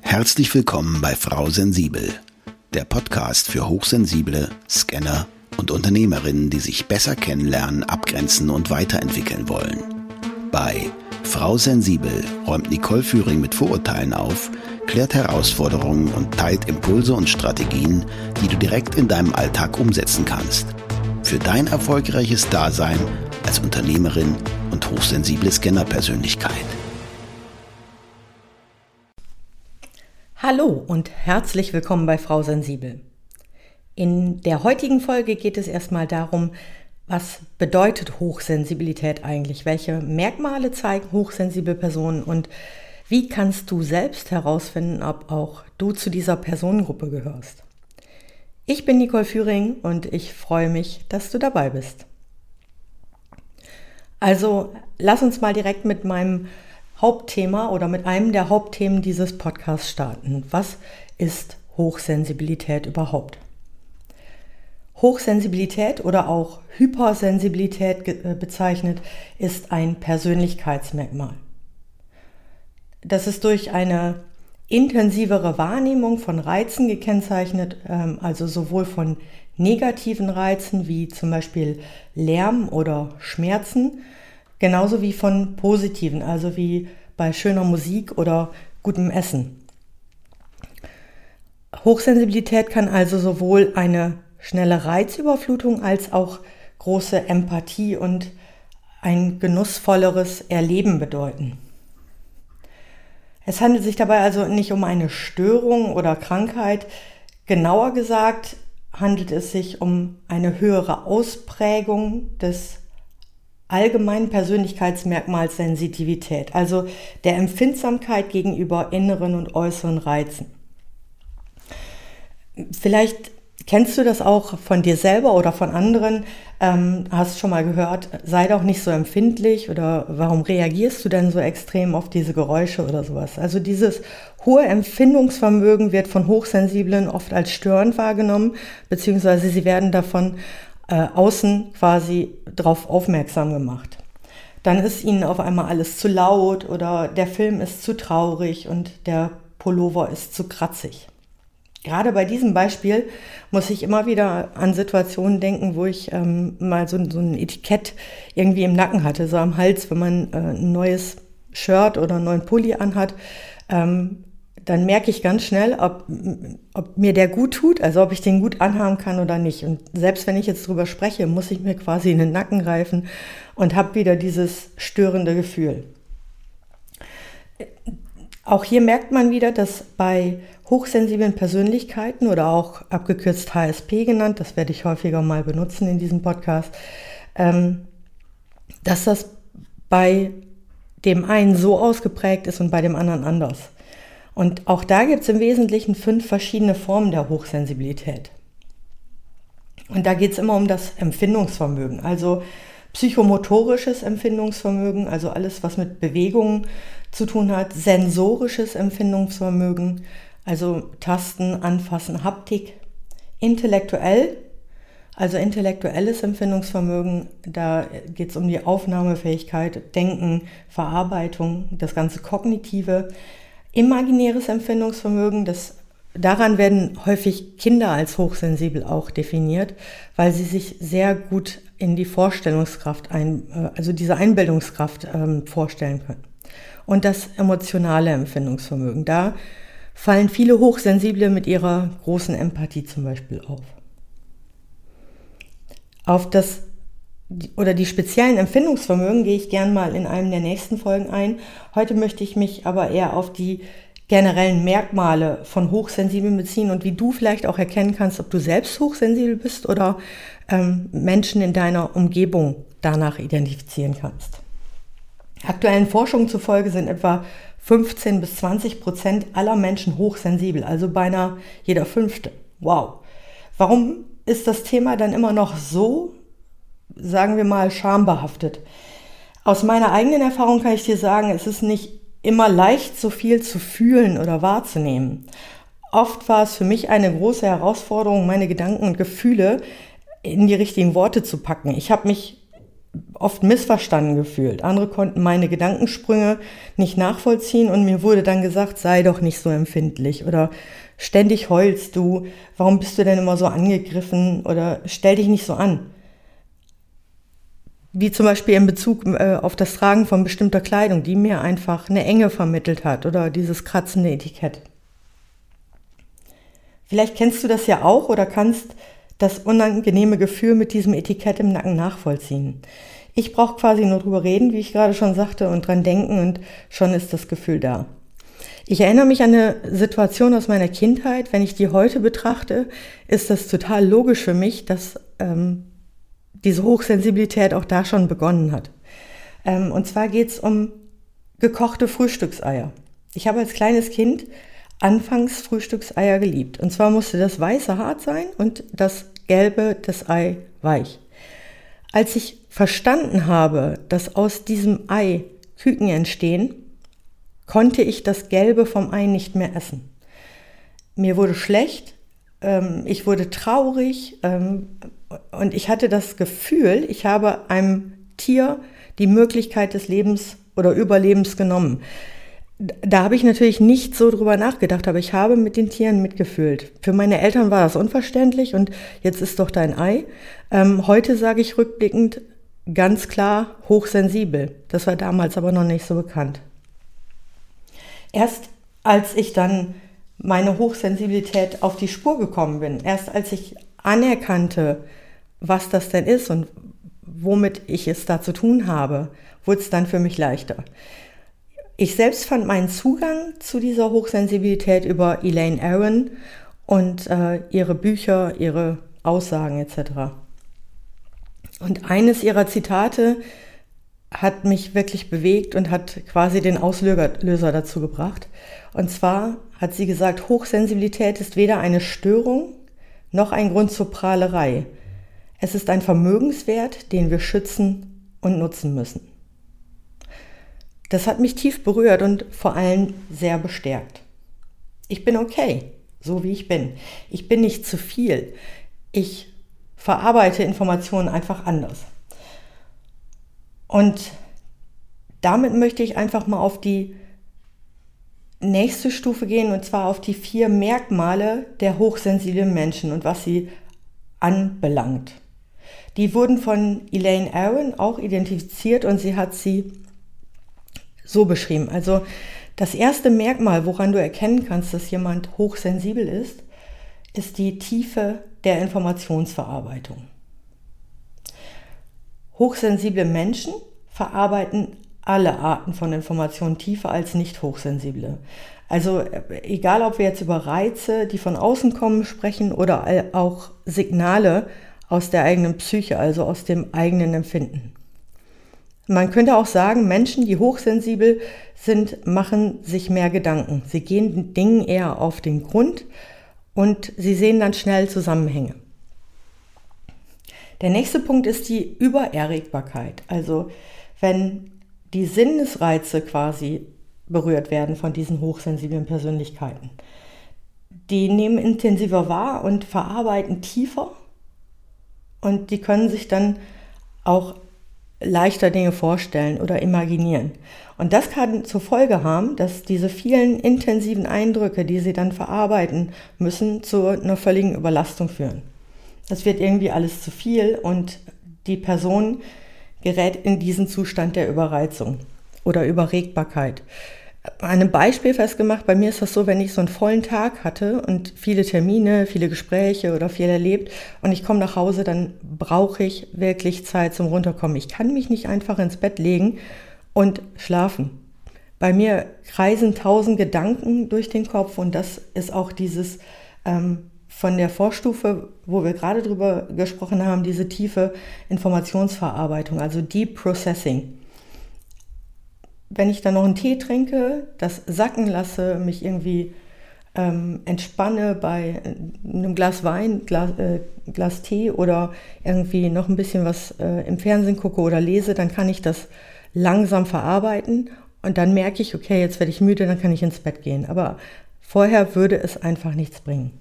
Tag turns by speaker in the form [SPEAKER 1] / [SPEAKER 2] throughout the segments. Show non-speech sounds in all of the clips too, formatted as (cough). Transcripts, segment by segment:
[SPEAKER 1] Herzlich willkommen bei Frau Sensibel, der Podcast für Hochsensible, Scanner und Unternehmerinnen, die sich besser kennenlernen, abgrenzen und weiterentwickeln wollen. Bei Frau Sensibel räumt Nicole Führing mit Vorurteilen auf, klärt Herausforderungen und teilt Impulse und Strategien, die du direkt in deinem Alltag umsetzen kannst. Für dein erfolgreiches Dasein als Unternehmerin und hochsensible Scannerpersönlichkeit.
[SPEAKER 2] Hallo und herzlich willkommen bei Frau Sensibel. In der heutigen Folge geht es erstmal darum, was bedeutet Hochsensibilität eigentlich? Welche Merkmale zeigen hochsensible Personen und wie kannst du selbst herausfinden, ob auch du zu dieser Personengruppe gehörst? Ich bin Nicole Führing und ich freue mich, dass du dabei bist. Also lass uns mal direkt mit meinem Hauptthema oder mit einem der Hauptthemen dieses Podcasts starten. Was ist Hochsensibilität überhaupt? Hochsensibilität oder auch Hypersensibilität äh, bezeichnet ist ein Persönlichkeitsmerkmal. Das ist durch eine intensivere Wahrnehmung von Reizen gekennzeichnet, ähm, also sowohl von negativen Reizen wie zum Beispiel Lärm oder Schmerzen, Genauso wie von positiven, also wie bei schöner Musik oder gutem Essen. Hochsensibilität kann also sowohl eine schnelle Reizüberflutung als auch große Empathie und ein genussvolleres Erleben bedeuten. Es handelt sich dabei also nicht um eine Störung oder Krankheit. Genauer gesagt handelt es sich um eine höhere Ausprägung des allgemeinen Persönlichkeitsmerkmals Sensitivität, also der Empfindsamkeit gegenüber inneren und äußeren Reizen. Vielleicht kennst du das auch von dir selber oder von anderen, ähm, hast schon mal gehört, sei doch nicht so empfindlich oder warum reagierst du denn so extrem auf diese Geräusche oder sowas. Also dieses hohe Empfindungsvermögen wird von Hochsensiblen oft als störend wahrgenommen, beziehungsweise sie werden davon äh, außen quasi darauf aufmerksam gemacht. Dann ist ihnen auf einmal alles zu laut oder der Film ist zu traurig und der Pullover ist zu kratzig. Gerade bei diesem Beispiel muss ich immer wieder an Situationen denken, wo ich ähm, mal so, so, ein Etikett irgendwie im Nacken hatte, so am Hals, wenn man äh, ein neues Shirt oder einen neuen Pulli anhat. Ähm, dann merke ich ganz schnell, ob, ob mir der gut tut, also ob ich den gut anhaben kann oder nicht. Und selbst wenn ich jetzt drüber spreche, muss ich mir quasi in den Nacken greifen und habe wieder dieses störende Gefühl. Auch hier merkt man wieder, dass bei hochsensiblen Persönlichkeiten oder auch abgekürzt HSP genannt, das werde ich häufiger mal benutzen in diesem Podcast, ähm, dass das bei dem einen so ausgeprägt ist und bei dem anderen anders. Und auch da gibt es im Wesentlichen fünf verschiedene Formen der Hochsensibilität. Und da geht es immer um das Empfindungsvermögen, also psychomotorisches Empfindungsvermögen, also alles, was mit Bewegungen zu tun hat, sensorisches Empfindungsvermögen, also Tasten, Anfassen, Haptik, intellektuell, also intellektuelles Empfindungsvermögen, da geht es um die Aufnahmefähigkeit, Denken, Verarbeitung, das ganze Kognitive, Imaginäres Empfindungsvermögen, das, daran werden häufig Kinder als hochsensibel auch definiert, weil sie sich sehr gut in die Vorstellungskraft, ein, äh, also diese Einbildungskraft ähm, vorstellen können. Und das emotionale Empfindungsvermögen, da fallen viele Hochsensible mit ihrer großen Empathie zum Beispiel auf. Auf das oder die speziellen Empfindungsvermögen gehe ich gern mal in einem der nächsten Folgen ein. Heute möchte ich mich aber eher auf die generellen Merkmale von Hochsensiblen beziehen und wie du vielleicht auch erkennen kannst, ob du selbst hochsensibel bist oder ähm, Menschen in deiner Umgebung danach identifizieren kannst. Aktuellen Forschungen zufolge sind etwa 15 bis 20 Prozent aller Menschen hochsensibel, also beinahe jeder fünfte. Wow. Warum ist das Thema dann immer noch so sagen wir mal, schambehaftet. Aus meiner eigenen Erfahrung kann ich dir sagen, es ist nicht immer leicht, so viel zu fühlen oder wahrzunehmen. Oft war es für mich eine große Herausforderung, meine Gedanken und Gefühle in die richtigen Worte zu packen. Ich habe mich oft missverstanden gefühlt. Andere konnten meine Gedankensprünge nicht nachvollziehen und mir wurde dann gesagt, sei doch nicht so empfindlich oder ständig heulst du, warum bist du denn immer so angegriffen oder stell dich nicht so an. Wie zum Beispiel in Bezug äh, auf das Tragen von bestimmter Kleidung, die mir einfach eine Enge vermittelt hat oder dieses kratzende Etikett. Vielleicht kennst du das ja auch oder kannst das unangenehme Gefühl mit diesem Etikett im Nacken nachvollziehen. Ich brauche quasi nur drüber reden, wie ich gerade schon sagte, und dran denken und schon ist das Gefühl da. Ich erinnere mich an eine Situation aus meiner Kindheit. Wenn ich die heute betrachte, ist das total logisch für mich, dass ähm, diese Hochsensibilität auch da schon begonnen hat. Ähm, und zwar geht es um gekochte Frühstückseier. Ich habe als kleines Kind anfangs Frühstückseier geliebt. Und zwar musste das Weiße hart sein und das Gelbe das Ei weich. Als ich verstanden habe, dass aus diesem Ei Küken entstehen, konnte ich das Gelbe vom Ei nicht mehr essen. Mir wurde schlecht, ähm, ich wurde traurig ähm, und ich hatte das Gefühl, ich habe einem Tier die Möglichkeit des Lebens oder Überlebens genommen da habe ich natürlich nicht so drüber nachgedacht, aber ich habe mit den Tieren mitgefühlt. Für meine Eltern war das unverständlich und jetzt ist doch dein Ei. Ähm, heute sage ich rückblickend ganz klar hochsensibel. Das war damals aber noch nicht so bekannt. Erst als ich dann meine Hochsensibilität auf die Spur gekommen bin, erst als ich anerkannte, was das denn ist und womit ich es da zu tun habe, wurde es dann für mich leichter. Ich selbst fand meinen Zugang zu dieser Hochsensibilität über Elaine Aaron und äh, ihre Bücher, ihre Aussagen etc. Und eines ihrer Zitate hat mich wirklich bewegt und hat quasi den Auslöser dazu gebracht. Und zwar hat sie gesagt, Hochsensibilität ist weder eine Störung noch ein Grund zur Prahlerei. Es ist ein Vermögenswert, den wir schützen und nutzen müssen. Das hat mich tief berührt und vor allem sehr bestärkt. Ich bin okay, so wie ich bin. Ich bin nicht zu viel. Ich verarbeite Informationen einfach anders. Und damit möchte ich einfach mal auf die nächste Stufe gehen und zwar auf die vier Merkmale der hochsensiblen Menschen und was sie anbelangt. Die wurden von Elaine Aaron auch identifiziert und sie hat sie so beschrieben. Also das erste Merkmal, woran du erkennen kannst, dass jemand hochsensibel ist, ist die Tiefe der Informationsverarbeitung. Hochsensible Menschen verarbeiten alle Arten von Informationen tiefer als nicht hochsensible. Also egal, ob wir jetzt über Reize, die von außen kommen, sprechen oder auch Signale aus der eigenen Psyche, also aus dem eigenen Empfinden. Man könnte auch sagen, Menschen, die hochsensibel sind, machen sich mehr Gedanken. Sie gehen Dingen eher auf den Grund und sie sehen dann schnell Zusammenhänge. Der nächste Punkt ist die Übererregbarkeit. Also wenn die Sinnesreize quasi berührt werden von diesen hochsensiblen Persönlichkeiten. Die nehmen intensiver wahr und verarbeiten tiefer und die können sich dann auch leichter Dinge vorstellen oder imaginieren. Und das kann zur Folge haben, dass diese vielen intensiven Eindrücke, die sie dann verarbeiten müssen, zu einer völligen Überlastung führen. Das wird irgendwie alles zu viel und die Person gerät in diesen Zustand der Überreizung oder Überregbarkeit an einem Beispiel festgemacht, bei mir ist das so, wenn ich so einen vollen Tag hatte und viele Termine, viele Gespräche oder viel erlebt und ich komme nach Hause, dann brauche ich wirklich Zeit zum Runterkommen. Ich kann mich nicht einfach ins Bett legen und schlafen. Bei mir kreisen tausend Gedanken durch den Kopf und das ist auch dieses ähm, von der Vorstufe, wo wir gerade drüber gesprochen haben, diese tiefe Informationsverarbeitung, also Deep Processing wenn ich dann noch einen Tee trinke, das sacken lasse, mich irgendwie ähm, entspanne bei einem Glas Wein, Glas, äh, Glas Tee oder irgendwie noch ein bisschen was äh, im Fernsehen gucke oder lese, dann kann ich das langsam verarbeiten und dann merke ich, okay, jetzt werde ich müde, dann kann ich ins Bett gehen. Aber vorher würde es einfach nichts bringen.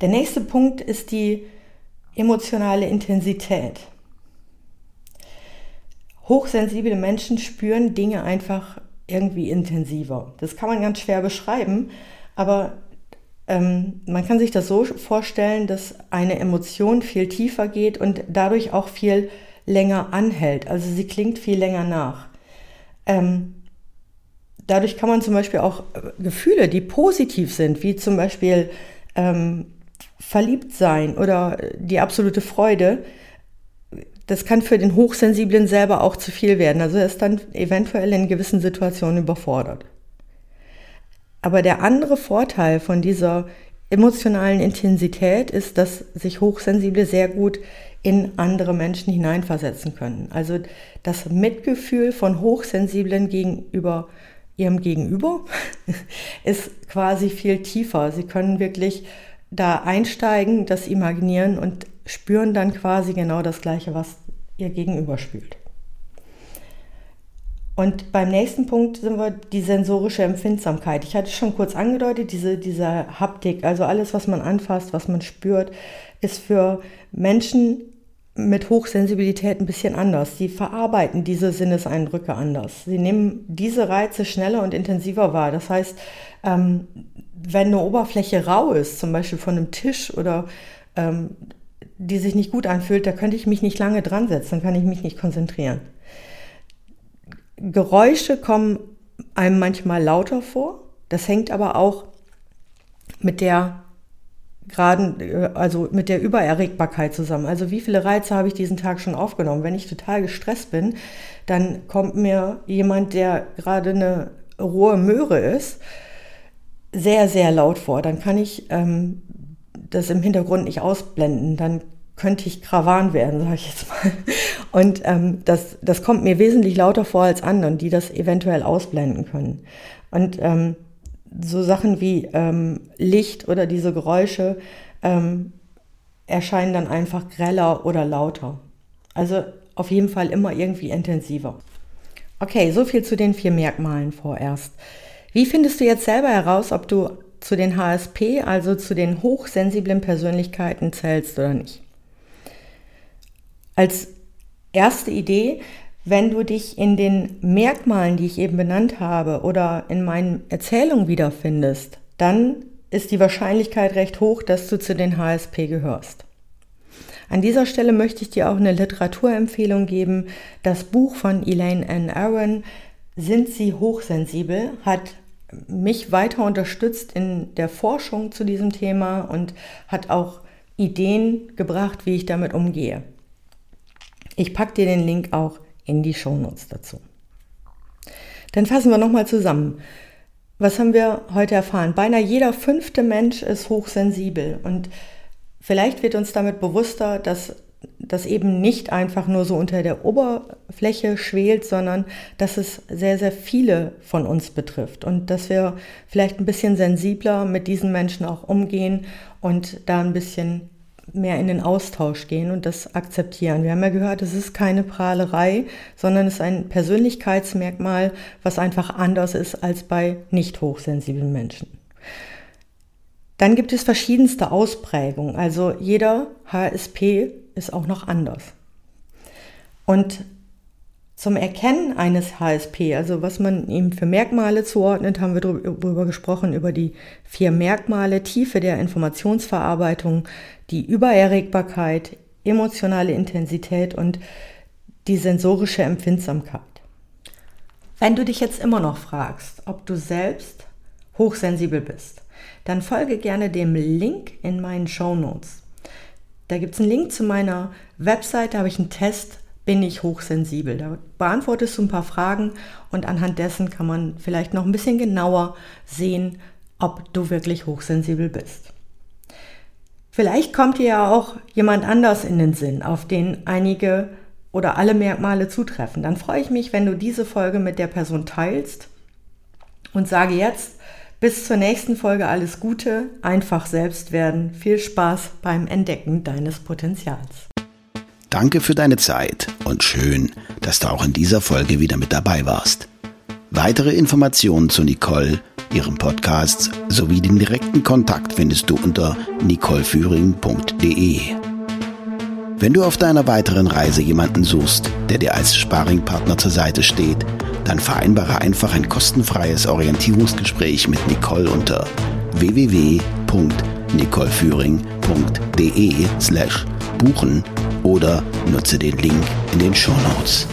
[SPEAKER 2] Der nächste Punkt ist die emotionale Intensität. Hochsensible Menschen spüren Dinge einfach irgendwie intensiver. Das kann man ganz schwer beschreiben, aber ähm, man kann sich das so vorstellen, dass eine Emotion viel tiefer geht und dadurch auch viel länger anhält. Also sie klingt viel länger nach. Ähm, dadurch kann man zum Beispiel auch äh, Gefühle, die positiv sind, wie zum Beispiel ähm, verliebt sein oder die absolute Freude, das kann für den Hochsensiblen selber auch zu viel werden. Also er ist dann eventuell in gewissen Situationen überfordert. Aber der andere Vorteil von dieser emotionalen Intensität ist, dass sich Hochsensible sehr gut in andere Menschen hineinversetzen können. Also das Mitgefühl von Hochsensiblen gegenüber ihrem Gegenüber (laughs) ist quasi viel tiefer. Sie können wirklich da einsteigen, das imaginieren und spüren dann quasi genau das Gleiche, was ihr Gegenüber spürt. Und beim nächsten Punkt sind wir die sensorische Empfindsamkeit. Ich hatte schon kurz angedeutet, diese, diese Haptik, also alles, was man anfasst, was man spürt, ist für Menschen mit Hochsensibilität ein bisschen anders. Sie verarbeiten diese Sinneseindrücke anders. Sie nehmen diese Reize schneller und intensiver wahr. Das heißt, ähm, wenn eine Oberfläche rau ist, zum Beispiel von einem Tisch oder ähm, die sich nicht gut anfühlt, da könnte ich mich nicht lange dran setzen, dann kann ich mich nicht konzentrieren. Geräusche kommen einem manchmal lauter vor. Das hängt aber auch mit der geraden, äh, also mit der Übererregbarkeit zusammen. Also wie viele Reize habe ich diesen Tag schon aufgenommen? Wenn ich total gestresst bin, dann kommt mir jemand, der gerade eine rohe Möhre ist, sehr, sehr laut vor. Dann kann ich ähm, das im Hintergrund nicht ausblenden. Dann könnte ich Krawan werden, sage ich jetzt mal. Und ähm, das, das kommt mir wesentlich lauter vor als anderen, die das eventuell ausblenden können. Und ähm, so Sachen wie ähm, Licht oder diese Geräusche ähm, erscheinen dann einfach greller oder lauter. Also auf jeden Fall immer irgendwie intensiver. Okay, so viel zu den vier Merkmalen vorerst. Wie findest du jetzt selber heraus, ob du zu den HSP, also zu den hochsensiblen Persönlichkeiten zählst oder nicht? Als erste Idee, wenn du dich in den Merkmalen, die ich eben benannt habe, oder in meinen Erzählungen wiederfindest, dann ist die Wahrscheinlichkeit recht hoch, dass du zu den HSP gehörst. An dieser Stelle möchte ich dir auch eine Literaturempfehlung geben. Das Buch von Elaine N. Aaron, Sind Sie hochsensibel, hat mich weiter unterstützt in der Forschung zu diesem Thema und hat auch Ideen gebracht, wie ich damit umgehe. Ich packe dir den Link auch in die Shownotes dazu. Dann fassen wir nochmal zusammen. Was haben wir heute erfahren? Beinahe jeder fünfte Mensch ist hochsensibel und vielleicht wird uns damit bewusster, dass das eben nicht einfach nur so unter der Oberfläche schwelt, sondern dass es sehr, sehr viele von uns betrifft und dass wir vielleicht ein bisschen sensibler mit diesen Menschen auch umgehen und da ein bisschen mehr in den Austausch gehen und das akzeptieren. Wir haben ja gehört, es ist keine Prahlerei, sondern es ist ein Persönlichkeitsmerkmal, was einfach anders ist als bei nicht hochsensiblen Menschen. Dann gibt es verschiedenste Ausprägungen. Also jeder HSP ist auch noch anders. Und zum Erkennen eines HSP, also was man ihm für Merkmale zuordnet, haben wir darüber gesprochen, über die vier Merkmale, Tiefe der Informationsverarbeitung, die Übererregbarkeit, emotionale Intensität und die sensorische Empfindsamkeit. Wenn du dich jetzt immer noch fragst, ob du selbst hochsensibel bist, dann folge gerne dem Link in meinen Show Notes. Da gibt es einen Link zu meiner Website, da habe ich einen Test bin ich hochsensibel. Da beantwortest du ein paar Fragen und anhand dessen kann man vielleicht noch ein bisschen genauer sehen, ob du wirklich hochsensibel bist. Vielleicht kommt dir ja auch jemand anders in den Sinn, auf den einige oder alle Merkmale zutreffen. Dann freue ich mich, wenn du diese Folge mit der Person teilst und sage jetzt bis zur nächsten Folge alles Gute, einfach selbst werden. Viel Spaß beim Entdecken deines Potenzials.
[SPEAKER 1] Danke für deine Zeit und schön, dass du auch in dieser Folge wieder mit dabei warst. Weitere Informationen zu Nicole, ihrem Podcast sowie den direkten Kontakt findest du unter nicoleführing.de. Wenn du auf deiner weiteren Reise jemanden suchst, der dir als Sparringpartner zur Seite steht, dann vereinbare einfach ein kostenfreies Orientierungsgespräch mit Nicole unter www.nicoleführing.de slash buchen oder nutze den Link in den Show Notes.